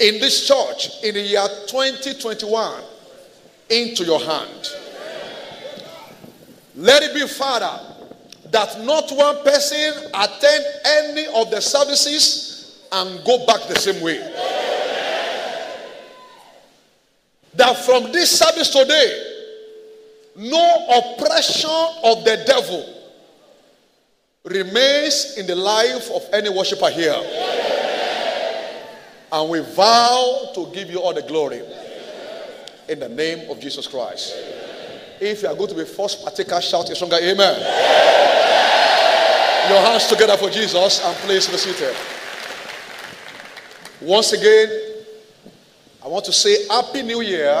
in this church in the year 2021 into your hand. Let it be, Father, that not one person attend any of the services and go back the same way. That from this service today, no oppression of the devil remains in the life of any worshiper here. And we vow to give you all the glory in the name of Jesus Christ. If you are going to be first partaker, shout a stronger amen. Your hands together for Jesus and please be seated. Once again, I want to say Happy New Year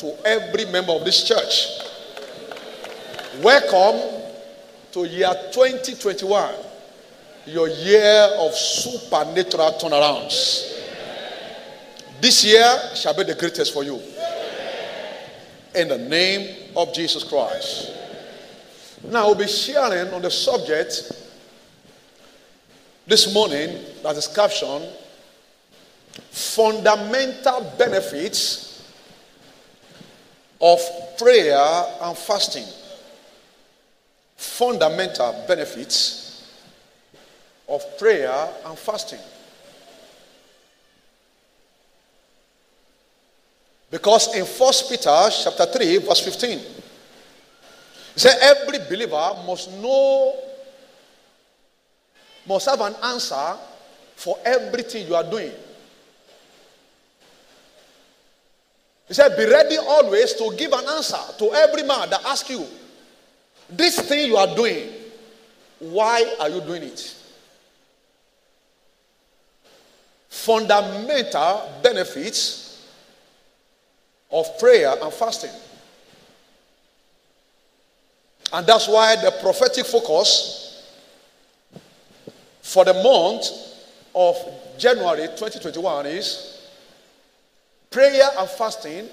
to every member of this church. Welcome to year 2021, your year of supernatural turnarounds. This year shall be the greatest for you. In the name of Jesus Christ. Now, we'll be sharing on the subject this morning that is captioned Fundamental Benefits of Prayer and Fasting. Fundamental benefits of prayer and fasting. Because in 1 Peter chapter 3, verse 15, it says every believer must know, must have an answer for everything you are doing. He said, Be ready always to give an answer to every man that asks you, This thing you are doing, why are you doing it? Fundamental benefits of prayer and fasting. And that's why the prophetic focus for the month of January 2021 is prayer and fasting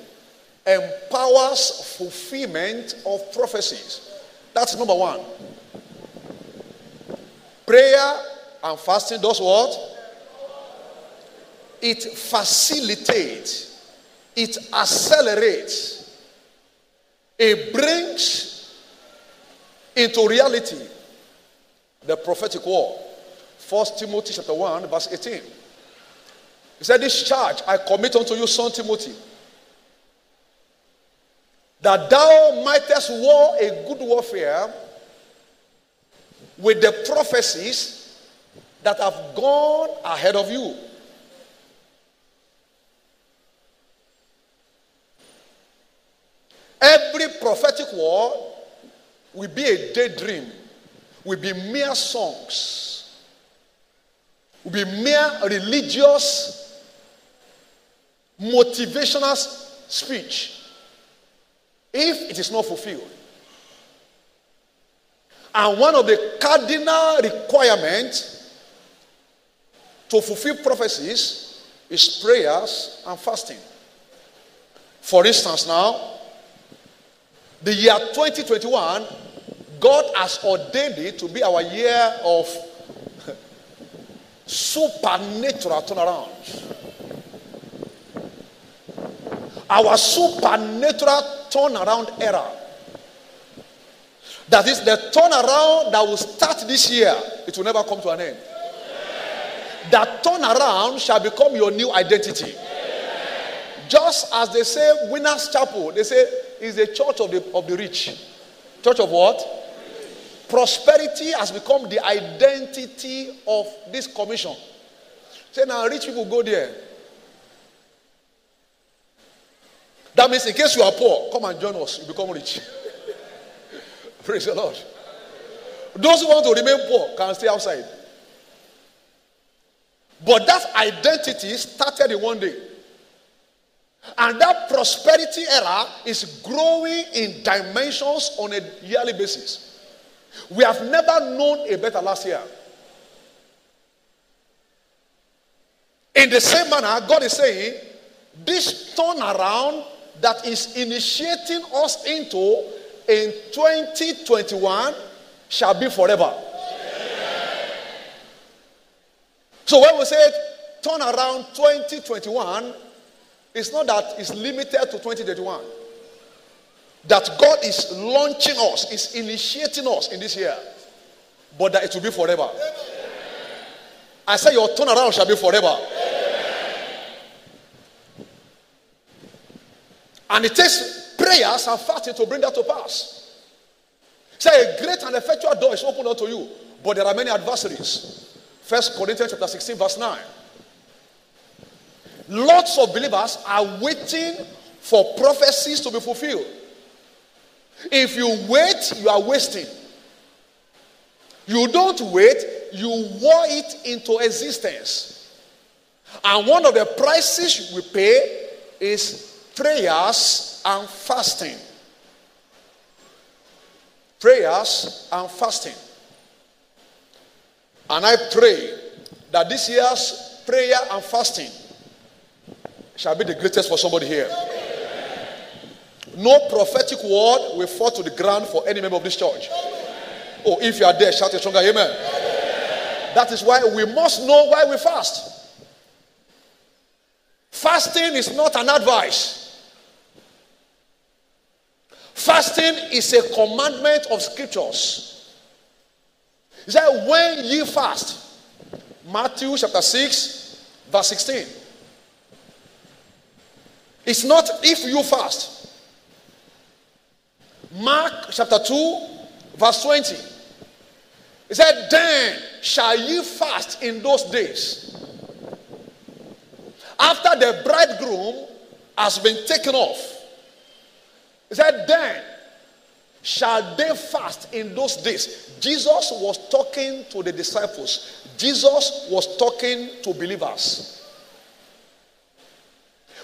empowers fulfillment of prophecies. That's number one. Prayer and fasting does what? It facilitates it accelerates, it brings into reality the prophetic war. First Timothy chapter 1, verse 18. He said, This charge I commit unto you, son Timothy, that thou mightest war a good warfare with the prophecies that have gone ahead of you. Every prophetic word will be a daydream, will be mere songs, will be mere religious, motivational speech if it is not fulfilled. And one of the cardinal requirements to fulfill prophecies is prayers and fasting. For instance, now, the year 2021, God has ordained it to be our year of supernatural turnaround. Our supernatural turnaround era. That is the turnaround that will start this year. It will never come to an end. That turnaround shall become your new identity. Just as they say, Winners Chapel, they say is a church of the, of the rich. Church of what? Prosperity has become the identity of this commission. Say now, rich people go there. That means, in case you are poor, come and join us. You become rich. Praise the Lord. Those who want to remain poor can stay outside. But that identity started in one day. And that prosperity era is growing in dimensions on a yearly basis. We have never known a better last year. In the same manner, God is saying, this turnaround that is initiating us into in 2021 shall be forever. So when we say turnaround 2021 is not that it's limited to 2021. That God is launching us, is initiating us in this year, but that it will be forever. I say your turnaround shall be forever. And it takes prayers and fasting to bring that to pass. Say a great and effectual door is opened unto you, but there are many adversaries. First Corinthians chapter 16, verse 9. Lots of believers are waiting for prophecies to be fulfilled. If you wait, you are wasting. You don't wait, you war it into existence. And one of the prices we pay is prayers and fasting. Prayers and fasting. And I pray that this year's prayer and fasting shall be the greatest for somebody here. No prophetic word will fall to the ground for any member of this church. Oh, if you are there, shout a stronger amen. That is why we must know why we fast. Fasting is not an advice. Fasting is a commandment of scriptures. He said, when ye fast, Matthew chapter 6, verse 16. It's not if you fast. Mark chapter 2, verse 20. He said, Then shall ye fast in those days. After the bridegroom has been taken off. He said, Then shall they fast in those days. Jesus was talking to the disciples, Jesus was talking to believers.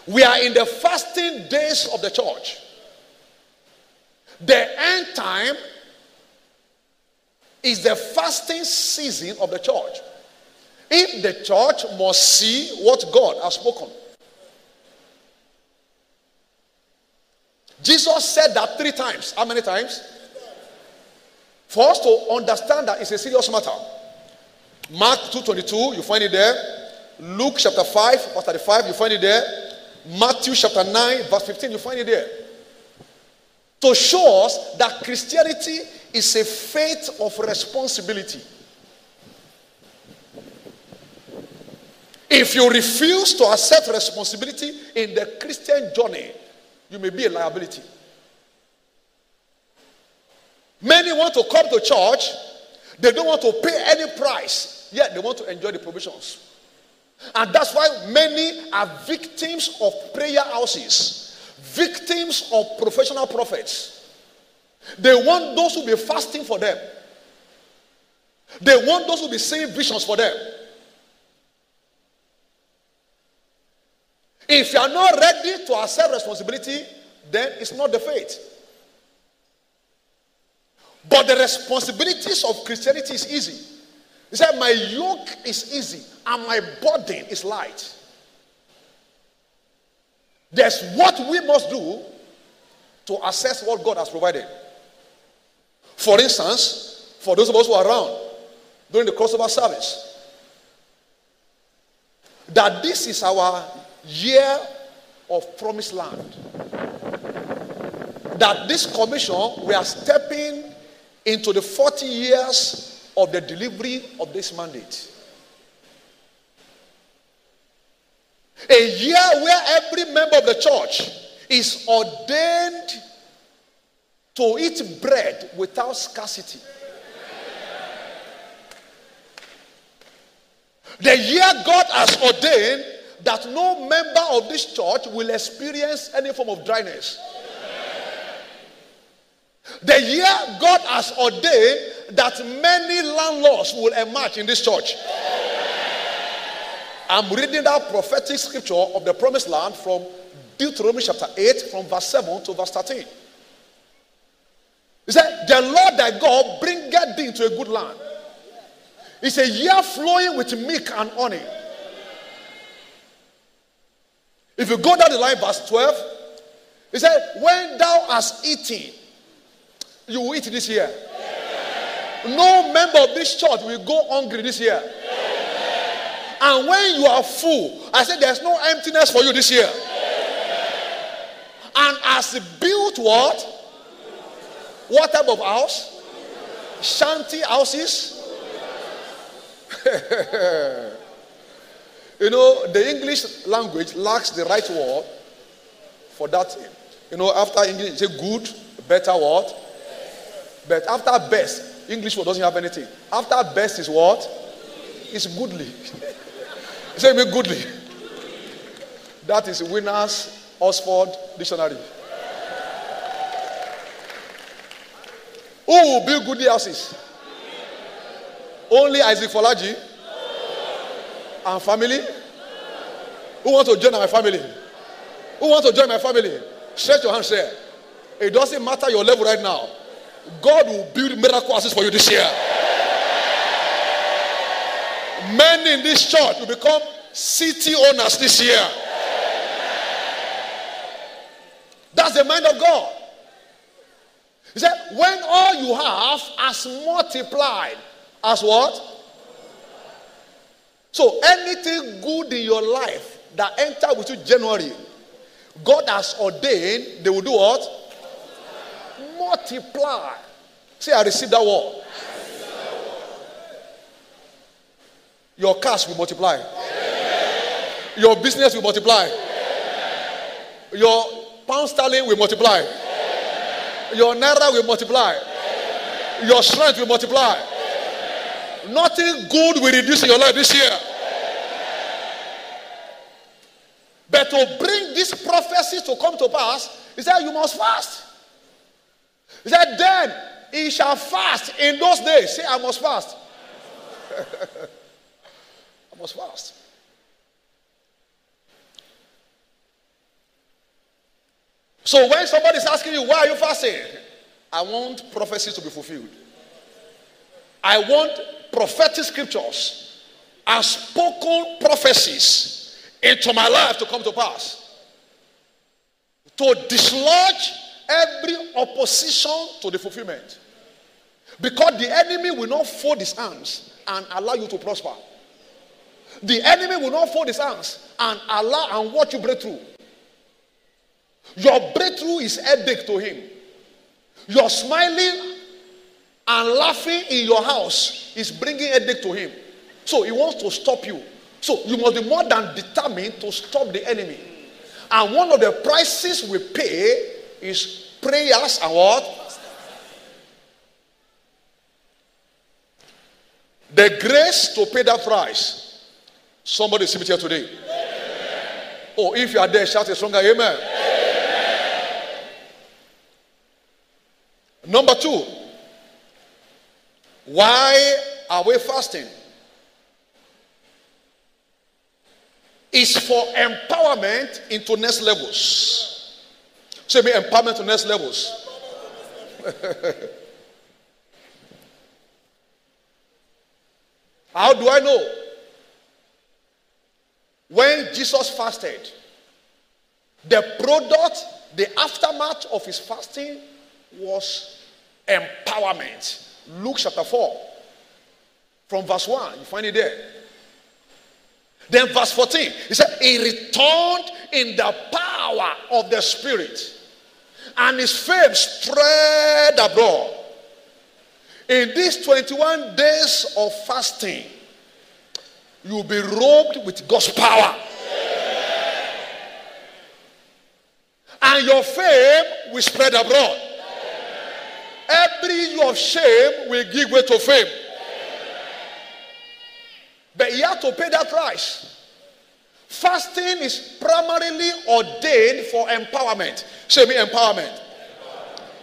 We are in the fasting days of the church. The end time is the fasting season of the church. If the church must see what God has spoken. Jesus said that three times. How many times? For us to understand that it's a serious matter. Mark 2.22, you find it there. Luke chapter 5, verse 35, you find it there. Matthew chapter 9, verse 15, you find it there. To show us that Christianity is a faith of responsibility. If you refuse to accept responsibility in the Christian journey, you may be a liability. Many want to come to church, they don't want to pay any price, yet they want to enjoy the provisions. And that's why many are victims of prayer houses, victims of professional prophets. They want those who be fasting for them. They want those who be seeing visions for them. If you are not ready to accept responsibility, then it's not the faith. But the responsibilities of Christianity is easy. He said, My yoke is easy and my burden is light. There's what we must do to assess what God has provided. For instance, for those of us who are around during the crossover service, that this is our year of promised land. That this commission, we are stepping into the 40 years of the delivery of this mandate. A year where every member of the church is ordained to eat bread without scarcity. The year God has ordained that no member of this church will experience any form of dryness. The year God has ordained that many landlords will emerge in this church. I'm reading that prophetic scripture of the promised land from Deuteronomy chapter 8, from verse 7 to verse 13. He said, The Lord thy God bringeth thee into a good land. It's a year flowing with milk and honey. If you go down the line, verse 12, he said, When thou hast eaten you will eat this year. No member of this church will go hungry this year. And when you are full, I said there's no emptiness for you this year. And as built what? What type of house? Shanty houses? you know, the English language lacks the right word for that. You know, after English, say good, better what? But after best, English word doesn't have anything. After best is what? It's goodly. say me goodly. That is Winners Oxford Dictionary. Who will build goodly houses? Only Isaac Folaji and family. Who want to join my family? Who want to join my family? Stretch your hands there. It doesn't matter your level right now. God will build miracle houses for you this year. Many in this church will become city owners this year. That's the mind of God. He said, when all you have has multiplied, as what? So anything good in your life that enter with you January, God has ordained they will do what? Multiply. Say, I received that word. Your cash will multiply. Your business will multiply. Your pound sterling will multiply. Your naira will multiply. Your strength will multiply. Nothing good will reduce in your life this year. But to bring this prophecy to come to pass, he said, You must fast. He said, Then he shall fast in those days. Say, I must fast. I fast. So when somebody is asking you, Why are you fasting? I want prophecies to be fulfilled. I want prophetic scriptures and spoken prophecies into my life to come to pass. To dislodge every opposition to the fulfillment. Because the enemy will not fold his hands and allow you to prosper. The enemy will not fold his arms and allow and watch you break through. Your breakthrough is headache to him. Your smiling and laughing in your house is bringing headache to him. So he wants to stop you. So you must be more than determined to stop the enemy. And one of the prices we pay is prayers and what? The grace to pay that price. Somebody is here today. Amen. Oh, if you are there, shout a stronger amen. amen. Number two, why are we fasting? It's for empowerment into next levels. Say me empowerment to next levels. How do I know? When Jesus fasted, the product, the aftermath of his fasting was empowerment. Luke chapter 4, from verse 1. You find it there. Then, verse 14, he said, He returned in the power of the Spirit, and his fame spread abroad. In these 21 days of fasting, you'll be robed with God's power. And your fame will spread abroad. Every year of shame will give way to fame. But you have to pay that price. Fasting is primarily ordained for empowerment. Say me empowerment. empowerment.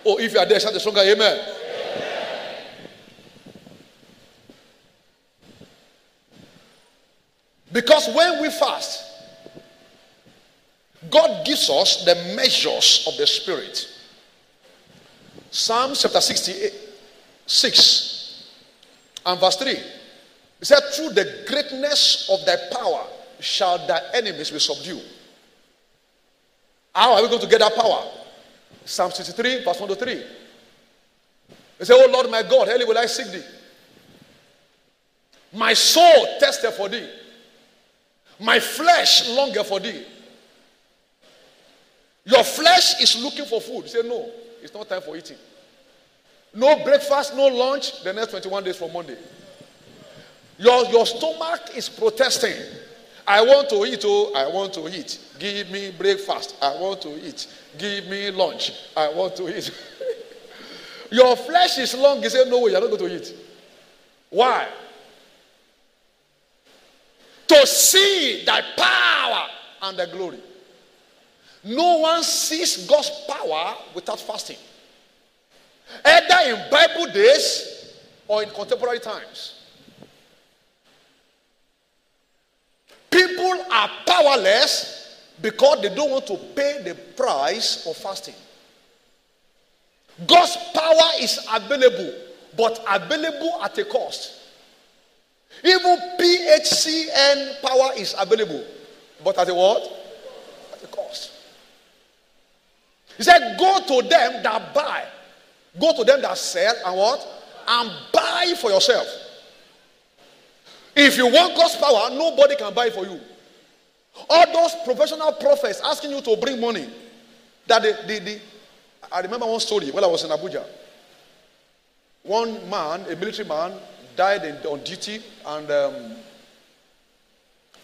Oh, if you are there, shout the stronger amen. amen. Because when we fast, God gives us the measures of the Spirit. Psalm chapter 66 and verse 3. It said, Through the greatness of thy power shall thy enemies be subdued. How are we going to get that power? Psalm 63, verse 1 to 3. They say, Oh Lord my God, early will I seek thee. My soul tested for thee. My flesh longer for thee. Your flesh is looking for food. You Say, no, it's not time for eating. No breakfast, no lunch, the next 21 days from Monday. Your, your stomach is protesting. I want to eat, oh, I want to eat. Give me breakfast. I want to eat. Give me lunch. I want to eat. your flesh is long. You say, no way, you're not going to eat. Why? To see thy power and the glory. No one sees God's power without fasting. Either in Bible days or in contemporary times. People are powerless because they don't want to pay the price of fasting. God's power is available, but available at a cost. Even PHCN power is available, but at a what? At a cost. He said, Go to them that buy. Go to them that sell and what? And buy for yourself. If you want God's power, nobody can buy for you. All those professional prophets asking you to bring money. That the, the, I remember one story when I was in Abuja. One man, a military man, died in, on duty, and um,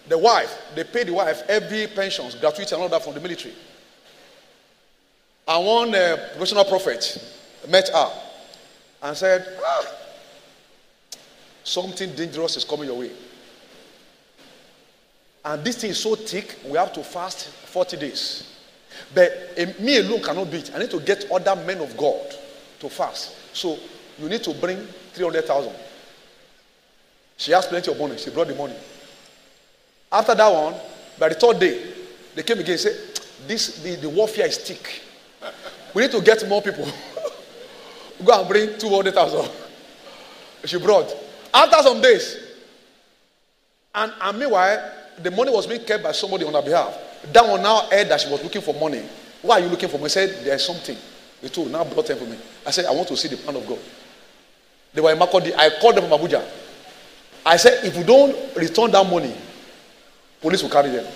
the wife, they paid the wife every pensions, gratuity, and all that from the military. And one uh, professional prophet met her and said, ah, Something dangerous is coming your way. And this thing is so thick, we have to fast 40 days. But uh, me alone cannot do it. I need to get other men of God to fast. So you need to bring 300,000. She has plenty of money. She brought the money. After that one, by the third day, they came again and said, this, the, the warfare is thick. We need to get more people. Go and bring 200,000. She brought. After some days, and, and meanwhile, the money was being kept by somebody on her behalf. That one now heard that she was looking for money. Why are you looking for money? I said, There's something. They two now brought them for me. I said, I want to see the plan of God. They were in Makurdi. I called them from Abuja. I said, if you don't return that money, police will carry them.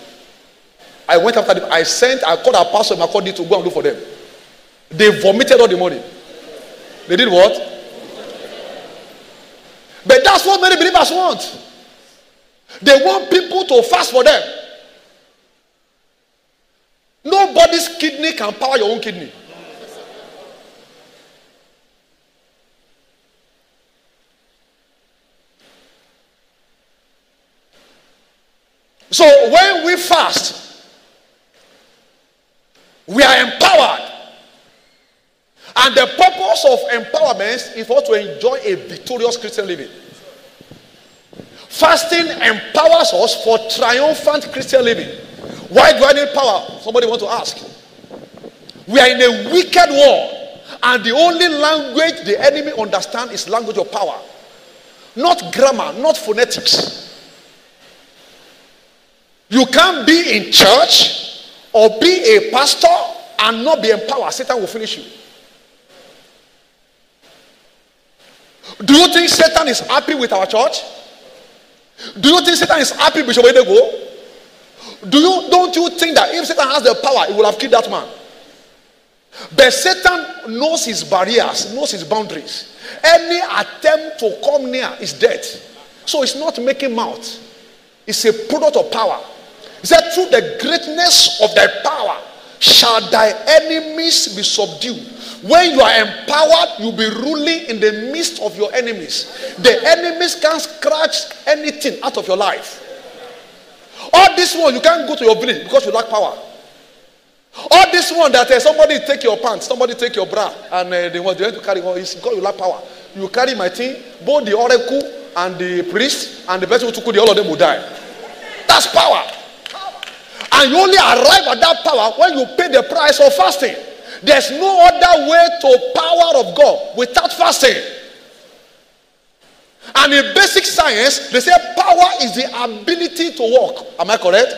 I went after them. I sent, I called our pastor in Makurdi to go and look for them. They vomited all the money. They did what? But that's what many believers want. They want people to fast for them. Nobody's kidney can power your own kidney. So when we fast, we are empowered. And the purpose of empowerment is for us to enjoy a victorious Christian living. Fasting empowers us for triumphant Christian living. Why do I need power? Somebody want to ask. We are in a wicked world, and the only language the enemy understands is language of power, not grammar, not phonetics. You can't be in church or be a pastor and not be empowered. Satan will finish you. Do you think Satan is happy with our church? Do you think Satan is happy Bishop Edego? Do you don't you think that if Satan has the power, he will have killed that man? But Satan knows his barriers, knows his boundaries. Any attempt to come near is death. So it's not making mouth. It's a product of power. He said, through the greatness of thy power shall thy enemies be subdued. When you are empowered, you'll be ruling in the midst of your enemies. The enemies can't scratch anything out of your life. All this one, you can't go to your village because you lack power. All this one that uh, somebody take your pants, somebody take your bra, and uh, they want to carry on, it's because you lack power. You carry my thing, both the oracle and the priest and the person who took it, all of them will die. That's power. And you only arrive at that power when you pay the price of fasting. There's no other way to power of God without fasting. And in basic science, they say power is the ability to walk. Am I correct?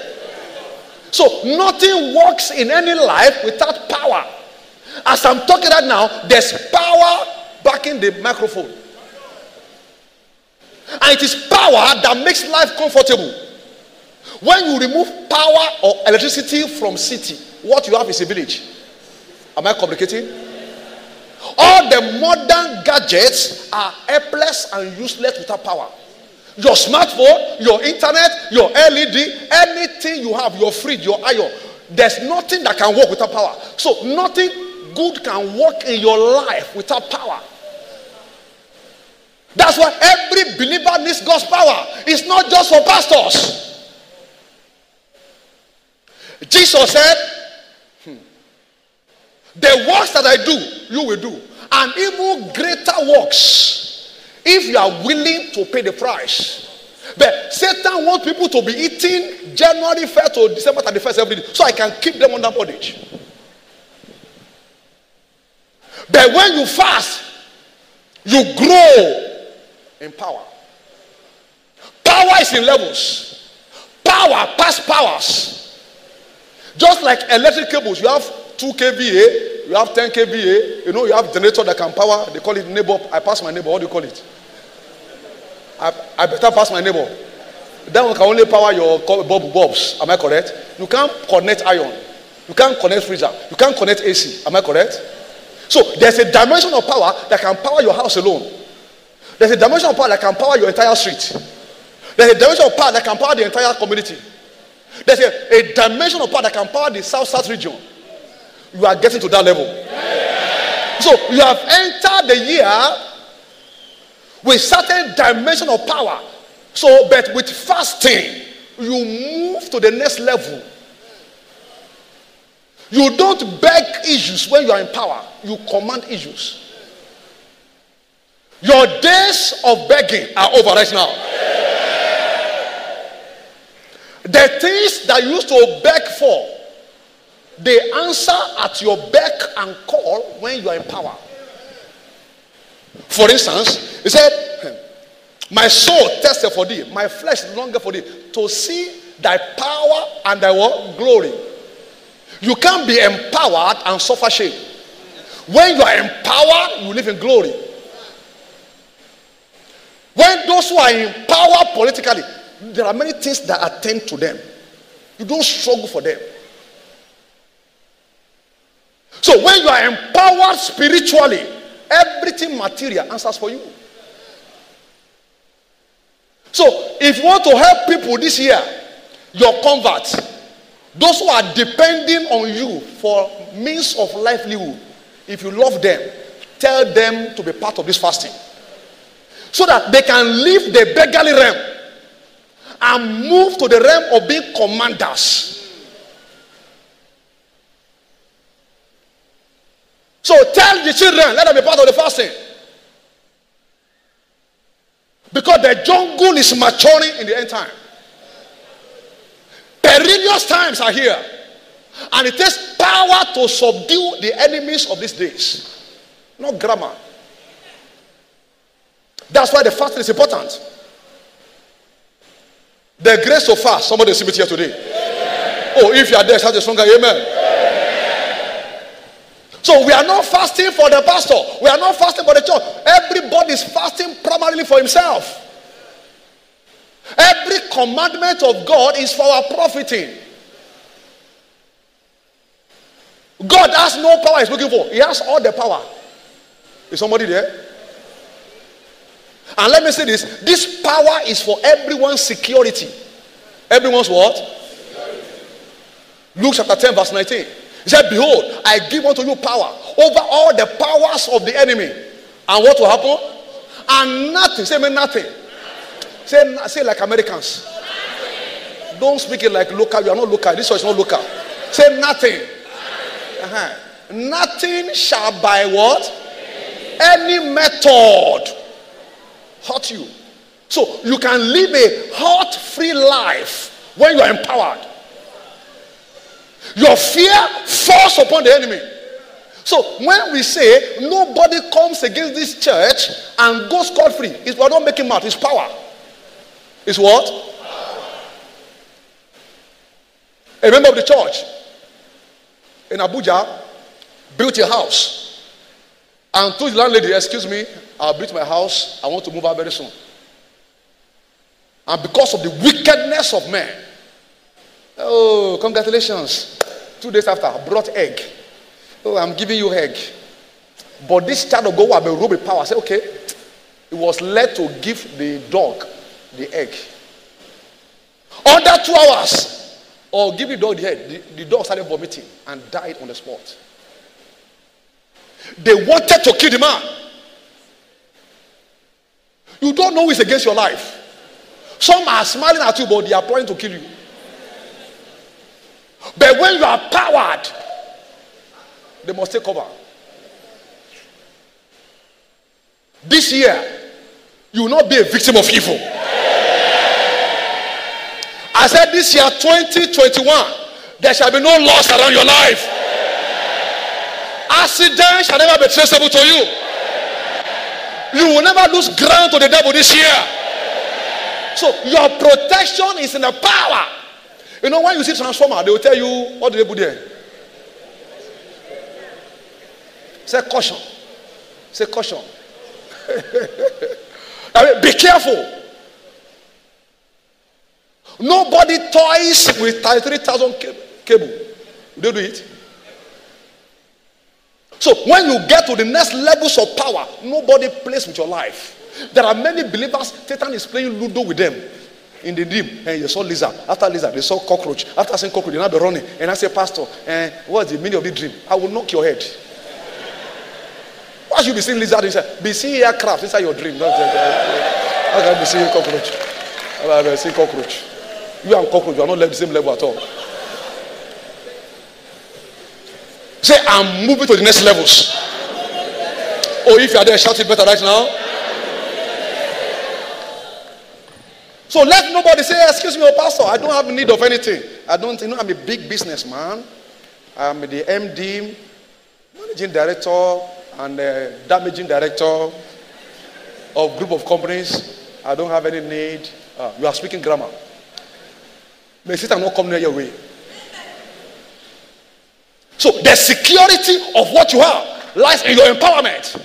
So nothing works in any life without power. As I'm talking right now, there's power backing the microphone. And it is power that makes life comfortable. When you remove power or electricity from city, what you have is a village. Am I complicating? All the modern gadgets are helpless and useless without power. Your smartphone, your internet, your LED, anything you have, your fridge, your iron, there's nothing that can work without power. So nothing good can work in your life without power. That's why every believer needs God's power. It's not just for pastors. Jesus said, hmm, The works that I do, you will do. And even greater works, if you are willing to pay the price. But Satan wants people to be eating January 1st to December 31st every day so I can keep them under bondage. But when you fast, you grow in power. Power is in levels. Power past powers. Just like electric cables, you have 2 kVA, you have 10 kVA, you know, you have generator that can power, they call it neighbor. I pass my neighbor, what do you call it? I, I better pass my neighbor. That one can only power your bulb bulbs. Am I correct? You can't connect iron. You can't connect freezer. You can't connect AC. Am I correct? So there's a dimension of power that can power your house alone. There's a dimension of power that can power your entire street. There's a dimension of power that can power the entire community. There's a, a dimension of power that can power the South South region. You are getting to that level. So you have entered the year with certain dimension of power. So, but with fasting, you move to the next level. You don't beg issues when you are in power, you command issues. Your days of begging are over right now. The things that you used to beg for, they answer at your beck and call when you are in power. For instance, he said, hmm, My soul thirsted for thee, my flesh longer for thee, to see thy power and thy? Glory. You can't be empowered and suffer shame. When you are empowered, you live in glory. When those who are in power politically, there are many things that attend to them. You don't struggle for them. So when you are empowered spiritually, everything material answers for you. So if you want to help people this year, your converts, those who are depending on you for means of livelihood, if you love them, tell them to be part of this fasting. So that they can leave the beggarly realm and move to the realm of being commanders. So tell the children, let them be part of the fasting. Because the jungle is maturing in the end time. Perilous times are here. And it takes power to subdue the enemies of these days. Not grammar. That's why the fasting is important. The grace to fast. Somebody see me here today. Oh, if you are there, shout a stronger amen. So we are not fasting for the pastor. We are not fasting for the church. Everybody is fasting primarily for himself. Every commandment of God is for our profiting. God has no power he's looking for. He has all the power. Is somebody there? And let me say this this power is for everyone's security. Everyone's what? Luke chapter 10, verse 19. He said, Behold, I give unto you power over all the powers of the enemy. And what will happen? And nothing. Say me nothing. Say, say like Americans. Don't speak it like local. You are not local. This one is not local. Say nothing. Uh-huh. Nothing shall by what? Any method hurt you. So you can live a hurt free life when you are empowered. Your fear falls upon the enemy. So when we say nobody comes against this church and goes scot free, it's we're not making math, it's power. It's what? A member of the church in Abuja built a house and told the landlady, Excuse me, I'll build my house. I want to move out very soon. And because of the wickedness of men, Oh, congratulations. Two days after, I brought egg. Oh, I'm giving you egg. But this child of God will be ruled power. I said, okay. He was led to give the dog the egg. Under two hours, or give the dog the egg, the, the dog started vomiting and died on the spot. They wanted to kill the man. You don't know it's against your life. Some are smiling at you, but they are planning to kill you. But when you are powered, they must take cover. This year, you will not be a victim of evil. I said this year, 2021, there shall be no loss around your life. Accident shall never be traceable to you. You will never lose ground to the devil this year. So your protection is in the power. You know, when you see transformer, they will tell you what do they put there? Say caution. Say caution. I mean, be careful. Nobody toys with 33,000 cable. They do it. So when you get to the next levels of power, nobody plays with your life. There are many believers, Satan is playing Ludo with them in the dream. And you saw lizard. After lizard, they saw cockroach. After seeing cockroach, they now be running. And I say, Pastor, eh, what's the meaning of the dream? I will knock your head. Why should you be seeing lizard inside? Be seeing aircraft inside your dream. How can I be seeing cockroach? How I be seeing cockroach? You and cockroach, you are not left the same level at all. Say, I'm moving to the next levels. Oh, if you are there, shout it better right now. So let nobody say, Excuse me, oh, Pastor, I don't have need of anything. I don't, you know, I'm a big businessman. I'm the MD, managing director, and uh, damaging director of group of companies. I don't have any need. Uh, you are speaking grammar. May Satan not come near your way. So the security of what you have lies in your empowerment.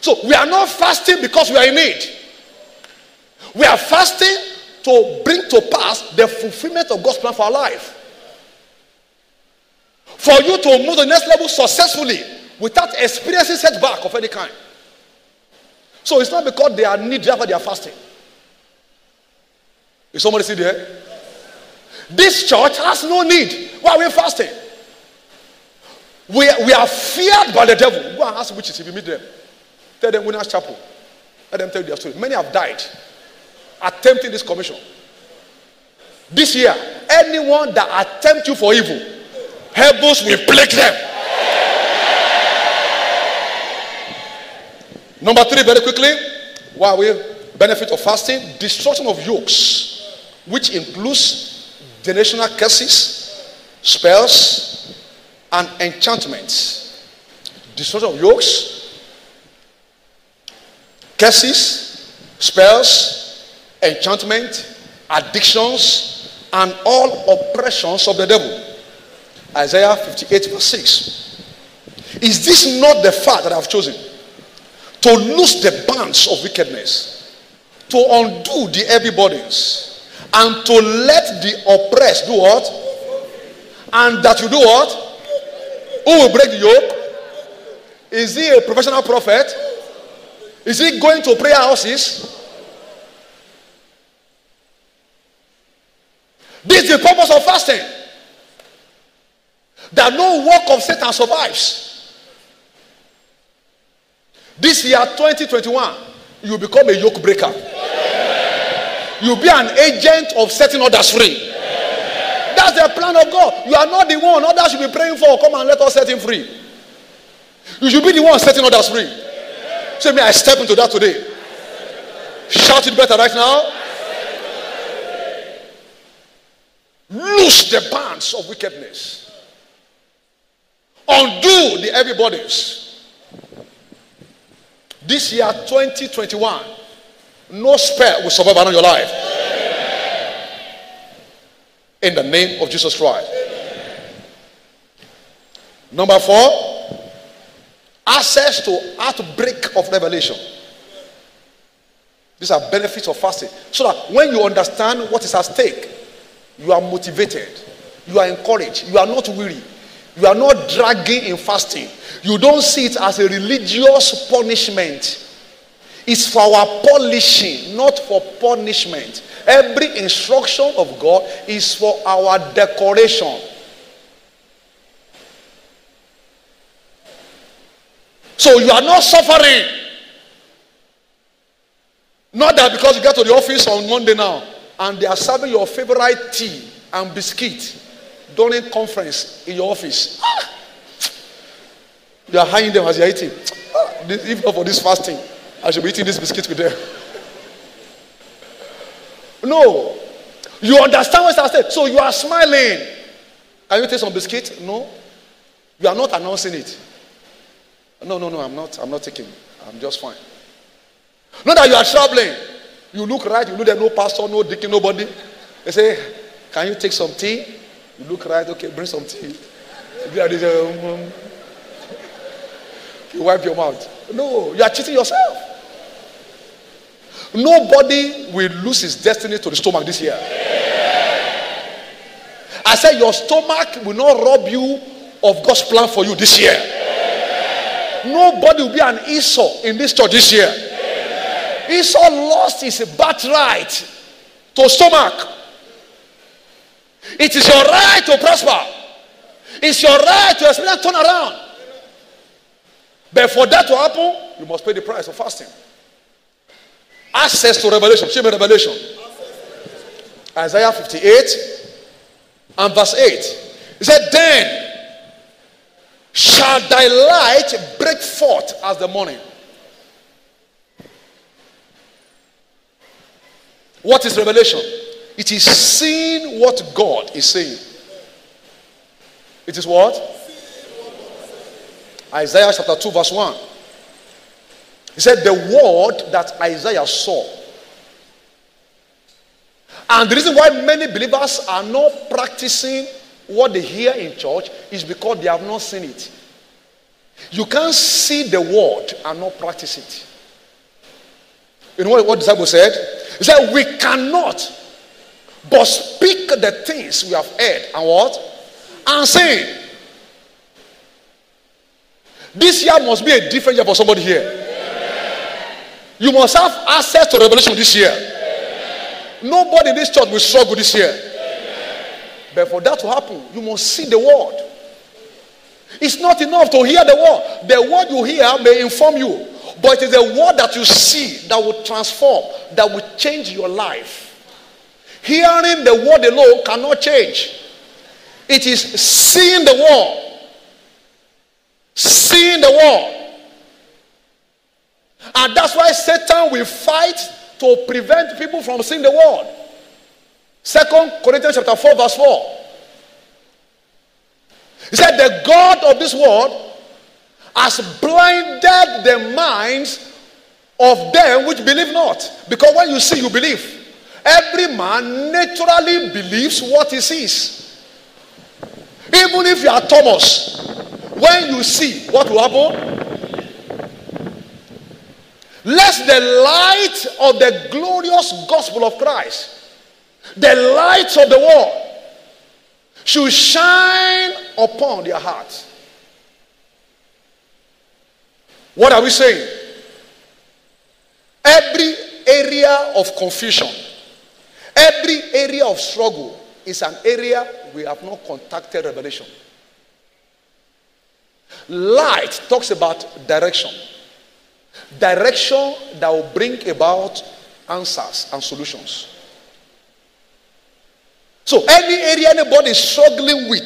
So we are not fasting because we are in need. We are fasting to bring to pass the fulfillment of God's plan for our life. For you to move to the next level successfully without experiencing setback of any kind. So it's not because they are need after they are fasting. Is somebody see there? This church has no need. Why are we fasting? We, we are feared by the devil. Go and ask witches if you meet them. Tell them Winners Chapel. Let them tell you their story. Many have died attempting this commission. This year, anyone that attempt you for evil, heavens will plague them. Number three, very quickly, why we benefit of fasting? Destruction of yokes, which includes generational curses, spells, and enchantments. Destruction of yokes, curses, spells, enchantment, addictions, and all oppressions of the devil. Isaiah 58, verse 6. Is this not the fact that I've chosen? To loose the bands of wickedness, to undo the heavy burdens, and to let the oppressed do what? And that you do what? Who will break the yoke? Is he a professional prophet? Is he going to prayer houses? This is the purpose of fasting. That no work of Satan survives. This year, 2021, you become a yoke breaker. You'll be an agent of setting others free. That's the plan of God. You are not the one others should be praying for. Come and let us set him free. You should be the one setting others free. Say me, I step into that today. Shout it better right now. Loose the bands of wickedness. Undo the heavy bodies. This year, 2021, no spell will survive around your life. In the name of Jesus Christ. Number four, access to outbreak of revelation. These are benefits of fasting. So that when you understand what is at stake, You are motivated. You are encouraged. You are not weary. You are not dragging in fasting. You don't see it as a religious punishment. It's for our polishing, not for punishment. Every instruction of God is for our decoration. So you are not suffering. Not that because you get to the office on Monday now and they are serving your favorite tea and biscuit during conference in your office. Ah! You are hiding them as you are eating. Ah, if not for this fasting, I should be eating this biscuit with them. No. You understand what I said? So you are smiling. Can you take some biscuit? No. You are not announcing it. No, no, no, I'm not. I'm not taking. I'm just fine. Not that you are troubling. You look right. You look there, no pastor, no deacon, nobody. They say, "Can you take some tea?" You look right. Okay, bring some tea. Um, you wipe your mouth. No, you are cheating yourself. Nobody will lose his destiny to the stomach this year. I said, Your stomach will not rob you of God's plan for you this year. Nobody will be an Esau in this church this year. Esau lost his birthright to stomach. It is your right to prosper. It's your right to experience turnaround. But for that to happen, you must pay the price of fasting. Access to revelation. Show me revelation. Isaiah 58 and verse 8. He said, Then shall thy light break forth as the morning. What is revelation? It is seeing what God is saying. It is what? Isaiah chapter 2, verse 1. He said, The word that Isaiah saw. And the reason why many believers are not practicing what they hear in church is because they have not seen it. You can't see the word and not practice it. You know what, what the disciple said? He said, We cannot but speak the things we have heard and what? And seen. This year must be a different year for somebody here. You must have access to revelation this year. Nobody in this church will struggle this year. But for that to happen, you must see the word. It's not enough to hear the word. The word you hear may inform you, but it is the word that you see that will transform, that will change your life. Hearing the word alone cannot change. It is seeing the word seeing the word. And that's why Satan will fight to prevent people from seeing the word. Second Corinthians chapter 4, verse 4. He said, The God of this world has blinded the minds of them which believe not. Because when you see, you believe. Every man naturally believes what he sees. Even if you are Thomas, when you see, what will happen? Let the light of the glorious gospel of Christ, the light of the world, should shine upon their hearts. What are we saying? Every area of confusion, every area of struggle is an area we have not contacted revelation. Light talks about direction. Direction that will bring about answers and solutions. So, any area anybody is struggling with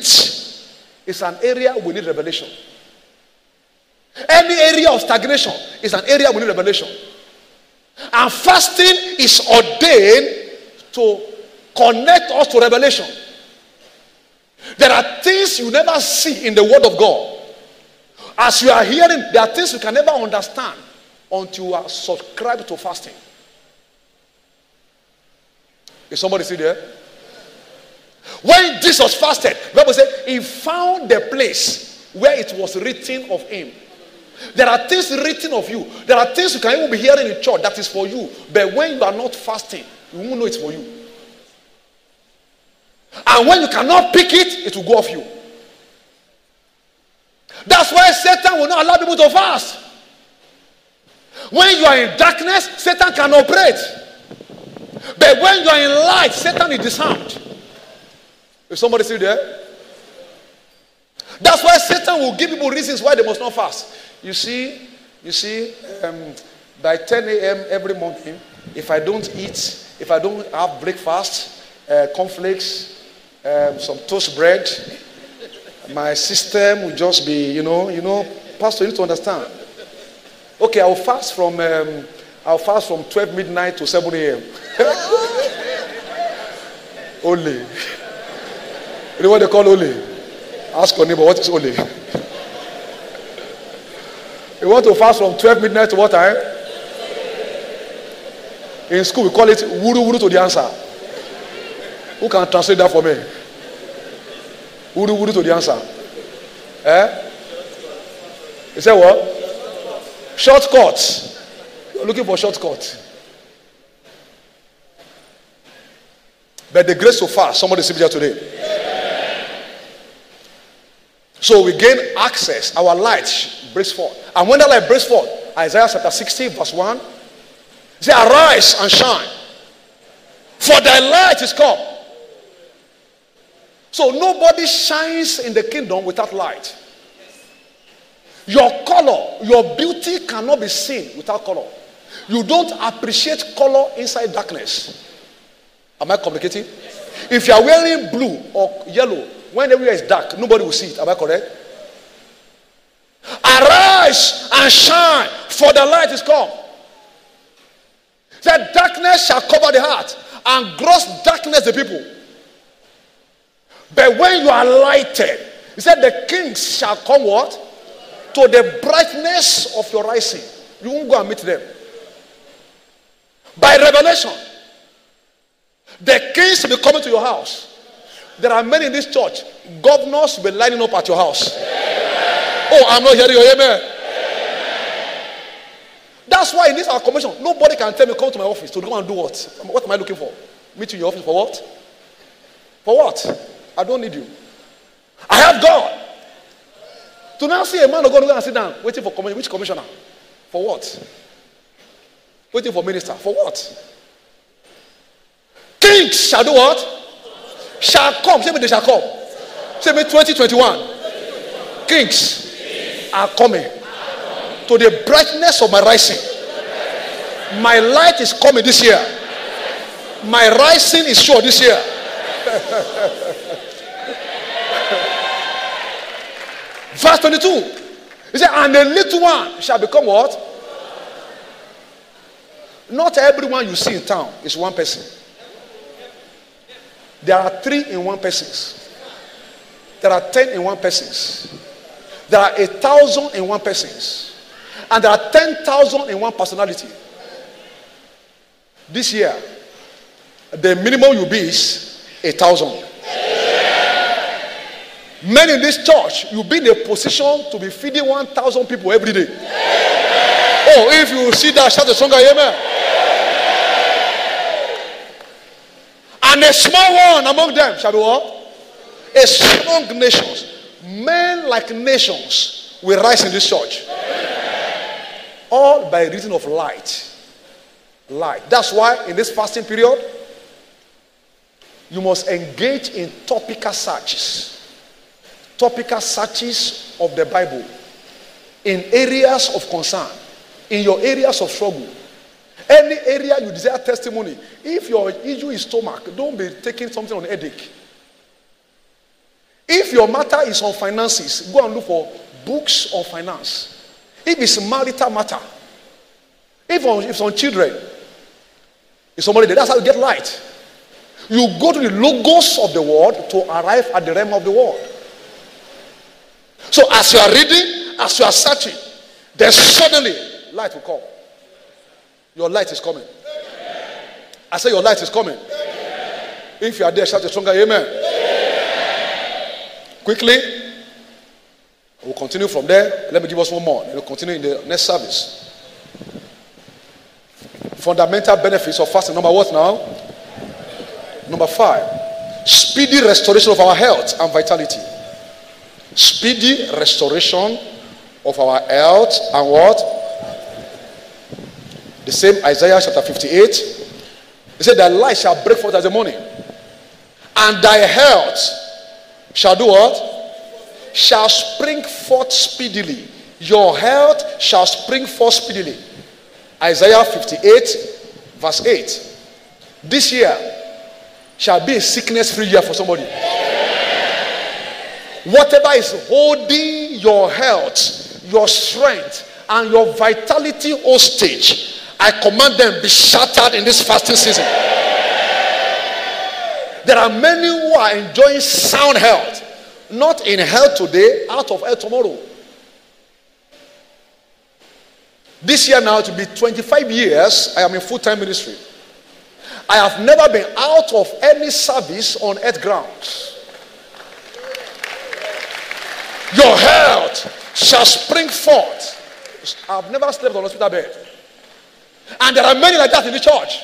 is an area we need revelation. Any area of stagnation is an area we need revelation. And fasting is ordained to connect us to revelation. There are things you never see in the Word of God. As you are hearing, there are things you can never understand until you are subscribed to fasting. Is somebody still there? When Jesus fasted, Bible said he found the place where it was written of him. There are things written of you. There are things you can even be hearing in church that is for you. But when you are not fasting, you won't know it's for you. And when you cannot pick it, it will go off you. That's why Satan will not allow people to fast. When you are in darkness, Satan can operate. But when you are in light, Satan is disarmed. Is somebody still there? That's why Satan will give people reasons why they must not fast. You see, you see, um, by 10 a.m. every morning, if I don't eat, if I don't have breakfast, uh, cornflakes, um, some toast bread, my system will just be, you know, you know, Pastor, you need to understand. Okay, I'll fast from um, I'll fast from 12 midnight to 7 a.m. Only. You know what they call only? Ask your neighbor, what is only? you want to fast from 12 midnight to what time? In school, we call it wuru wuru to the answer. Who can translate that for me? Wuru wuru to the answer. Eh? You say what? Shortcuts. You're looking for shortcuts. But the grace so far, somebody see here today. So we gain access. Our light breaks forth. And when that light breaks forth, Isaiah chapter 60, verse 1, say, Arise and shine, for thy light is come. So nobody shines in the kingdom without light. Your color, your beauty cannot be seen without color. You don't appreciate color inside darkness. Am I communicating? If you are wearing blue or yellow, when everywhere is dark, nobody will see it. Am I correct? Arise and shine, for the light is come. That darkness shall cover the heart, and gross darkness the people. But when you are lighted, he said, the kings shall come what? To the brightness of your rising. You won't go and meet them. By revelation, the kings will be coming to your house. There are many in this church. Governors will be lining up at your house. Oh, I'm not hearing your amen. That's why in this our commission, nobody can tell me come to my office to go and do what? What am I looking for? Meet you in your office for what? For what? I don't need you. I have God. To now see a man of God go and sit down, waiting for commission. Which commissioner? For what? Waiting for minister. For what? Kings shall do what? Shall come. Say me they shall come. Say me 2021. Kings are coming to the brightness of my rising. My light is coming this year. My rising is sure this year. Verse 22. He said, and the little one shall become what? Not everyone you see in town is one person. There are three in one persons. There are ten in one persons. There are a thousand in one persons. And there are ten thousand in one personality. This year, the minimum you be is a thousand. Men in this church, you'll be in a position to be feeding 1,000 people every day. Oh, if you see that, shout a stronger amen. And a small one among them shall be what? A strong nation. Men like nations will rise in this church. All by reason of light. Light. That's why in this fasting period, you must engage in topical searches topical searches of the Bible in areas of concern, in your areas of struggle. Any area you desire testimony, if your issue is stomach, don't be taking something on headache. If your matter is on finances, go and look for books on finance. If it's marital matter, if, it's on children, if somebody there, that's how you get light. You go to the logos of the world to arrive at the rhema of the world. So as you are reading, as you are searching, then suddenly light will come. Your light is coming. I say your light is coming. If you are there, shout a stronger amen. Quickly, we'll continue from there. Let me give us one more. We'll continue in the next service. Fundamental benefits of fasting. Number what now? Number five. speedy restoration of our health and vitality. Speedy restoration of our health and what? The same Isaiah chapter 58. He said, Thy light shall break forth as the morning, and thy health shall do what? Shall spring forth speedily. Your health shall spring forth speedily. Isaiah 58, verse 8. This year shall be a sickness free year for somebody. Whatever is holding your health, your strength, and your vitality hostage, I command them be shattered in this fasting season. There are many who are enjoying sound health, not in health today, out of health tomorrow. This year now to be 25 years, I am in full time ministry. I have never been out of any service on earth ground. Your health shall spring forth. I've never slept on a hospital bed. And there are many like that in the church.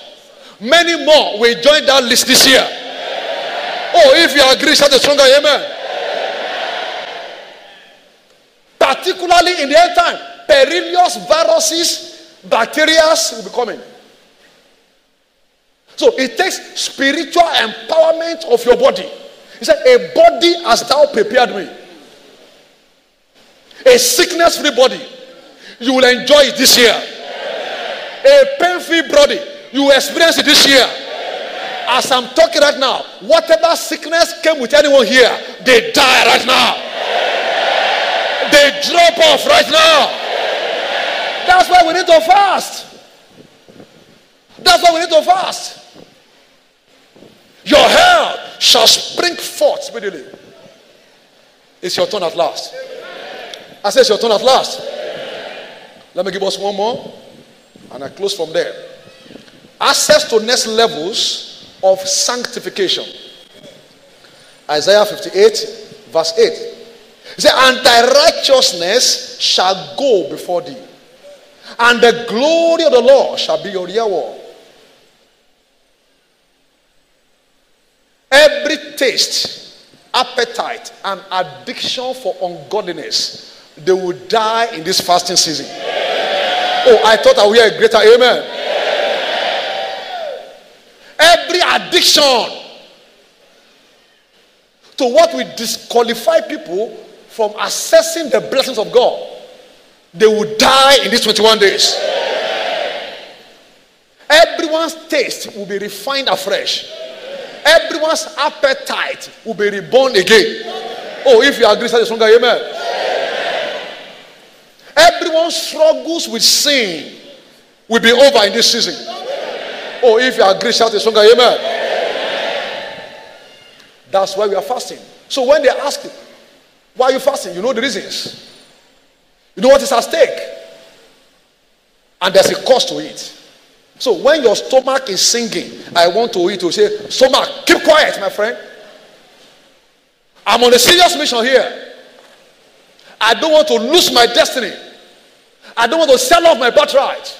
Many more will join that list this year. Oh, if you agree, shout a stronger amen. Particularly in the end time, perilous viruses, bacteria will be coming. So it takes spiritual empowerment of your body. He said, A body has thou prepared me. A sickness free body. You will enjoy it this year. A pain free body. You will experience it this year. As I'm talking right now, whatever sickness came with anyone here, they die right now. They drop off right now. That's why we need to fast. That's why we need to fast. Your health shall spring forth speedily. It's your turn at last. I say it's your turn at last. Let me give us one more. And I close from there. Access to next levels of sanctification. Isaiah 58, verse 8. He said, And thy righteousness shall go before thee, and the glory of the Lord shall be your reward. Every taste, appetite, and addiction for ungodliness, they will die in this fasting season. Oh, I thought I would hear a greater amen. Every addiction to what will disqualify people from accessing the blessings of God, they will die in these 21 days. Everyone's taste will be refined afresh everyone's appetite will be reborn again. Oh, if you agree, say stronger, amen. Everyone's struggles with sin will be over in this season. Oh, if you agree, shout a song, amen. That's why we are fasting. So when they ask you, why are you fasting? You know the reasons. You know what is at stake. And there's a cost to it. So when your stomach is singing, I want to eat, you say, stomach, keep quiet, my friend. I'm on a serious mission here. I don't want to lose my destiny. I don't want to sell off my birthright.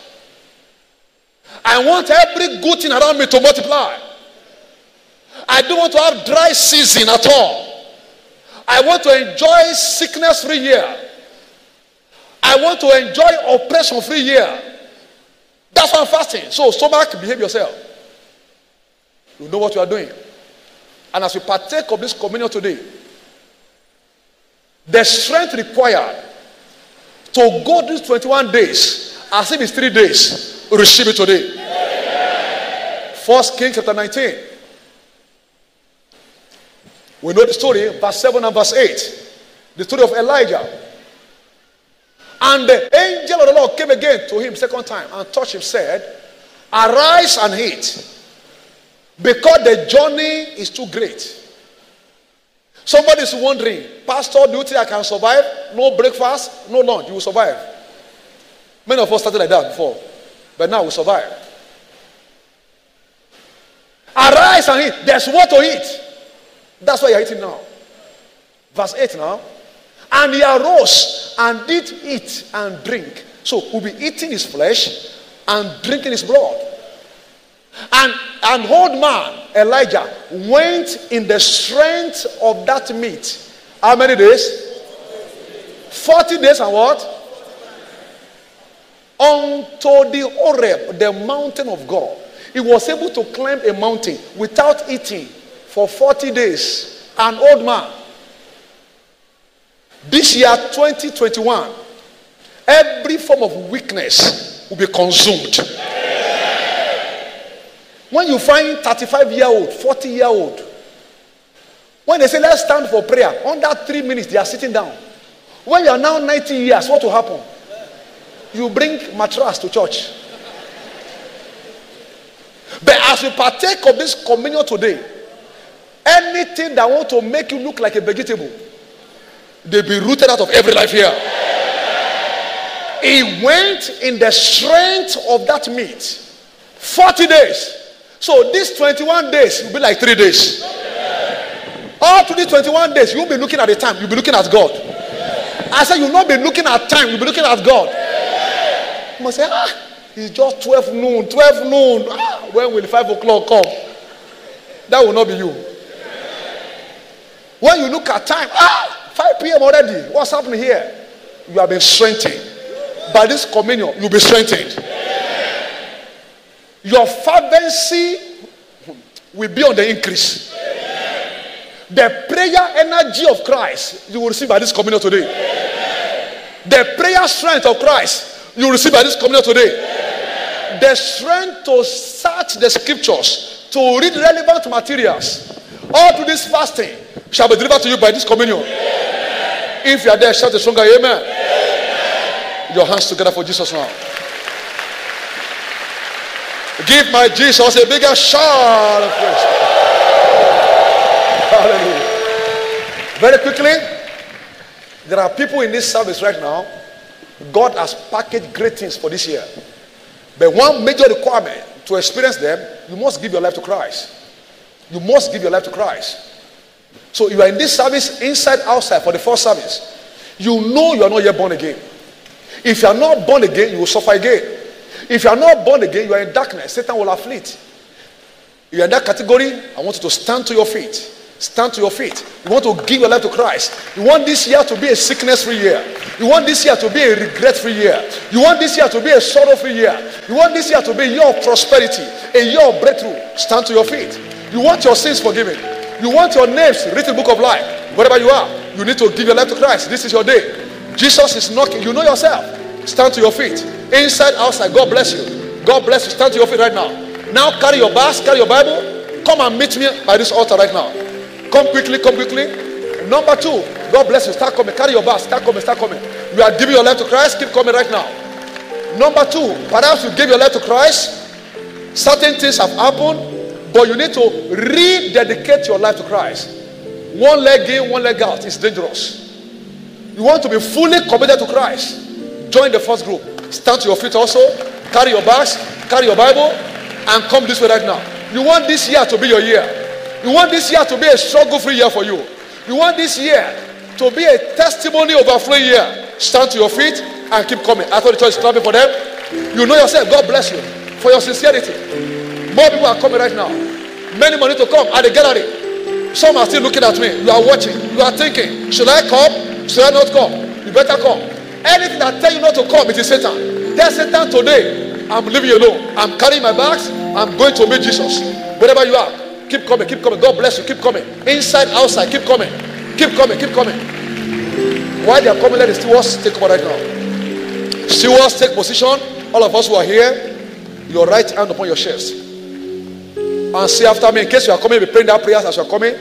I want every good thing around me to multiply. I don't want to have dry season at all. I want to enjoy sickness free year. I want to enjoy oppression free year. That's why I'm fasting. So, stomach, behave yourself. You know what you are doing. And as we partake of this communion today, the strength required to go these 21 days, as if it's three days, receive it today. First Kings chapter 19. We know the story, verse 7 and verse 8. The story of Elijah. And the angel of the Lord came again to him second time and touched him, said, Arise and eat, because the journey is too great. Somebody is wondering, Pastor, do you think I can survive? No breakfast, no lunch, you will survive. Many of us started like that before, but now we survive. Arise and eat. There's what to eat. That's why you're eating now. Verse 8 now. And he arose and did eat and drink. So we'll be eating his flesh and drinking his blood. And an old man, Elijah, went in the strength of that meat. How many days? 40 days and what? Unto the Horeb, the mountain of God. He was able to climb a mountain without eating for 40 days. An old man. This year, 2021, every form of weakness will be consumed. When you find 35 year old, 40 year old, when they say let's stand for prayer, under three minutes they are sitting down. When you are now 90 years, what will happen? You bring mattress to church. But as you partake of this communion today, anything that want to make you look like a vegetable, they be rooted out of every life here. He went in the strength of that meat 40 days. So these 21 days will be like three days. All through these 21 days, you'll be looking at the time, you'll be looking at God. I said, you'll not be looking at time, you'll be looking at God. You must say, ah, it's just 12 noon, 12 noon. Ah, when will 5 o'clock come? That will not be you. When you look at time, ah, 5 p.m. already. What's happening here? You have been strengthened. By this communion, you'll be strengthened. Your fervency will be on the increase. The prayer energy of Christ you will receive by this communion today. The prayer strength of Christ you will receive by this communion today. The strength to search the scriptures, to read relevant materials, all to this fasting shall be delivered to you by this communion. If you are there, shout a stronger amen. Your hands together for Jesus now. Give my Jesus a bigger shout of praise. Hallelujah. Very quickly, there are people in this service right now. God has packaged great things for this year. But one major requirement to experience them, you must give your life to Christ. You must give your life to Christ. So you are in this service, inside, outside, for the first service. You know you are not yet born again. If you are not born again, you will suffer again. If you are not born again, you are in darkness. Satan will afflict. You are in that category. I want you to stand to your feet. Stand to your feet. You want to give your life to Christ. You want this year to be a sickness free year. You want this year to be a regret free year. You want this year to be a sorrow free year. You want this year to be your prosperity, a year of breakthrough. Stand to your feet. You want your sins forgiven. You want your names written in the book of life. Wherever you are, you need to give your life to Christ. This is your day. Jesus is knocking. You know yourself. Stand to your feet. Inside, outside. God bless you. God bless you. Stand to your feet right now. Now carry your bags, carry your Bible. Come and meet me by this altar right now. Come quickly, come quickly. Number two, God bless you. Start coming. Carry your bags. Start coming. Start coming. You are giving your life to Christ. Keep coming right now. Number two, perhaps you gave your life to Christ. Certain things have happened, but you need to rededicate your life to Christ. One leg in, one leg out is dangerous. You want to be fully committed to Christ. Join the first group. Stand to your feet also. Carry your bags, carry your Bible, and come this way right now. You want this year to be your year. You want this year to be a struggle free year for you. You want this year to be a testimony overflowing year. Stand to your feet and keep coming. I thought the church is clapping for them. You know yourself. God bless you for your sincerity. More people are coming right now. Many more need to come at the gallery. Some are still looking at me. You are watching. You are thinking, should I come? Should I not come? You better come. Anything that tell you not to come, it is Satan. Tell Satan today, I'm leaving you alone. I'm carrying my bags. I'm going to meet Jesus. Wherever you are, keep coming, keep coming. God bless you. Keep coming. Inside, outside, keep coming. Keep coming, keep coming. While they are coming, let the stewards take over right now. Stewards, take position. All of us who are here, your right hand upon your chest. And say after me, in case you are coming, be praying that prayer as you are coming.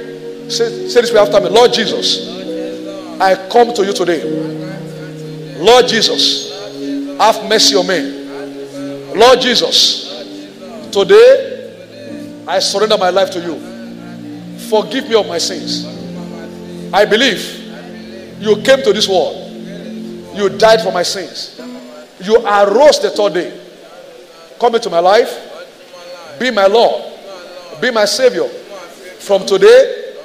Say, say this way after me. Lord Jesus, I come to you today. Lord Jesus, have mercy on me. Lord Jesus, today I surrender my life to you. Forgive me of my sins. I believe you came to this world. You died for my sins. You arose the third day. Come into my life. Be my Lord. Be my Savior. From today,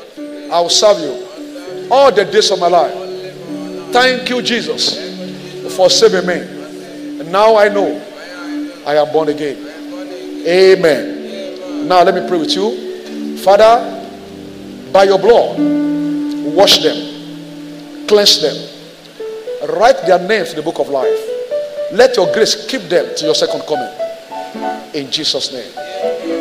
I will serve you all the days of my life. Thank you, Jesus for saving me. And now I know I am born again. Amen. Now let me pray with you. Father, by your blood, wash them, cleanse them, write their names in the book of life. Let your grace keep them to your second coming. In Jesus' name.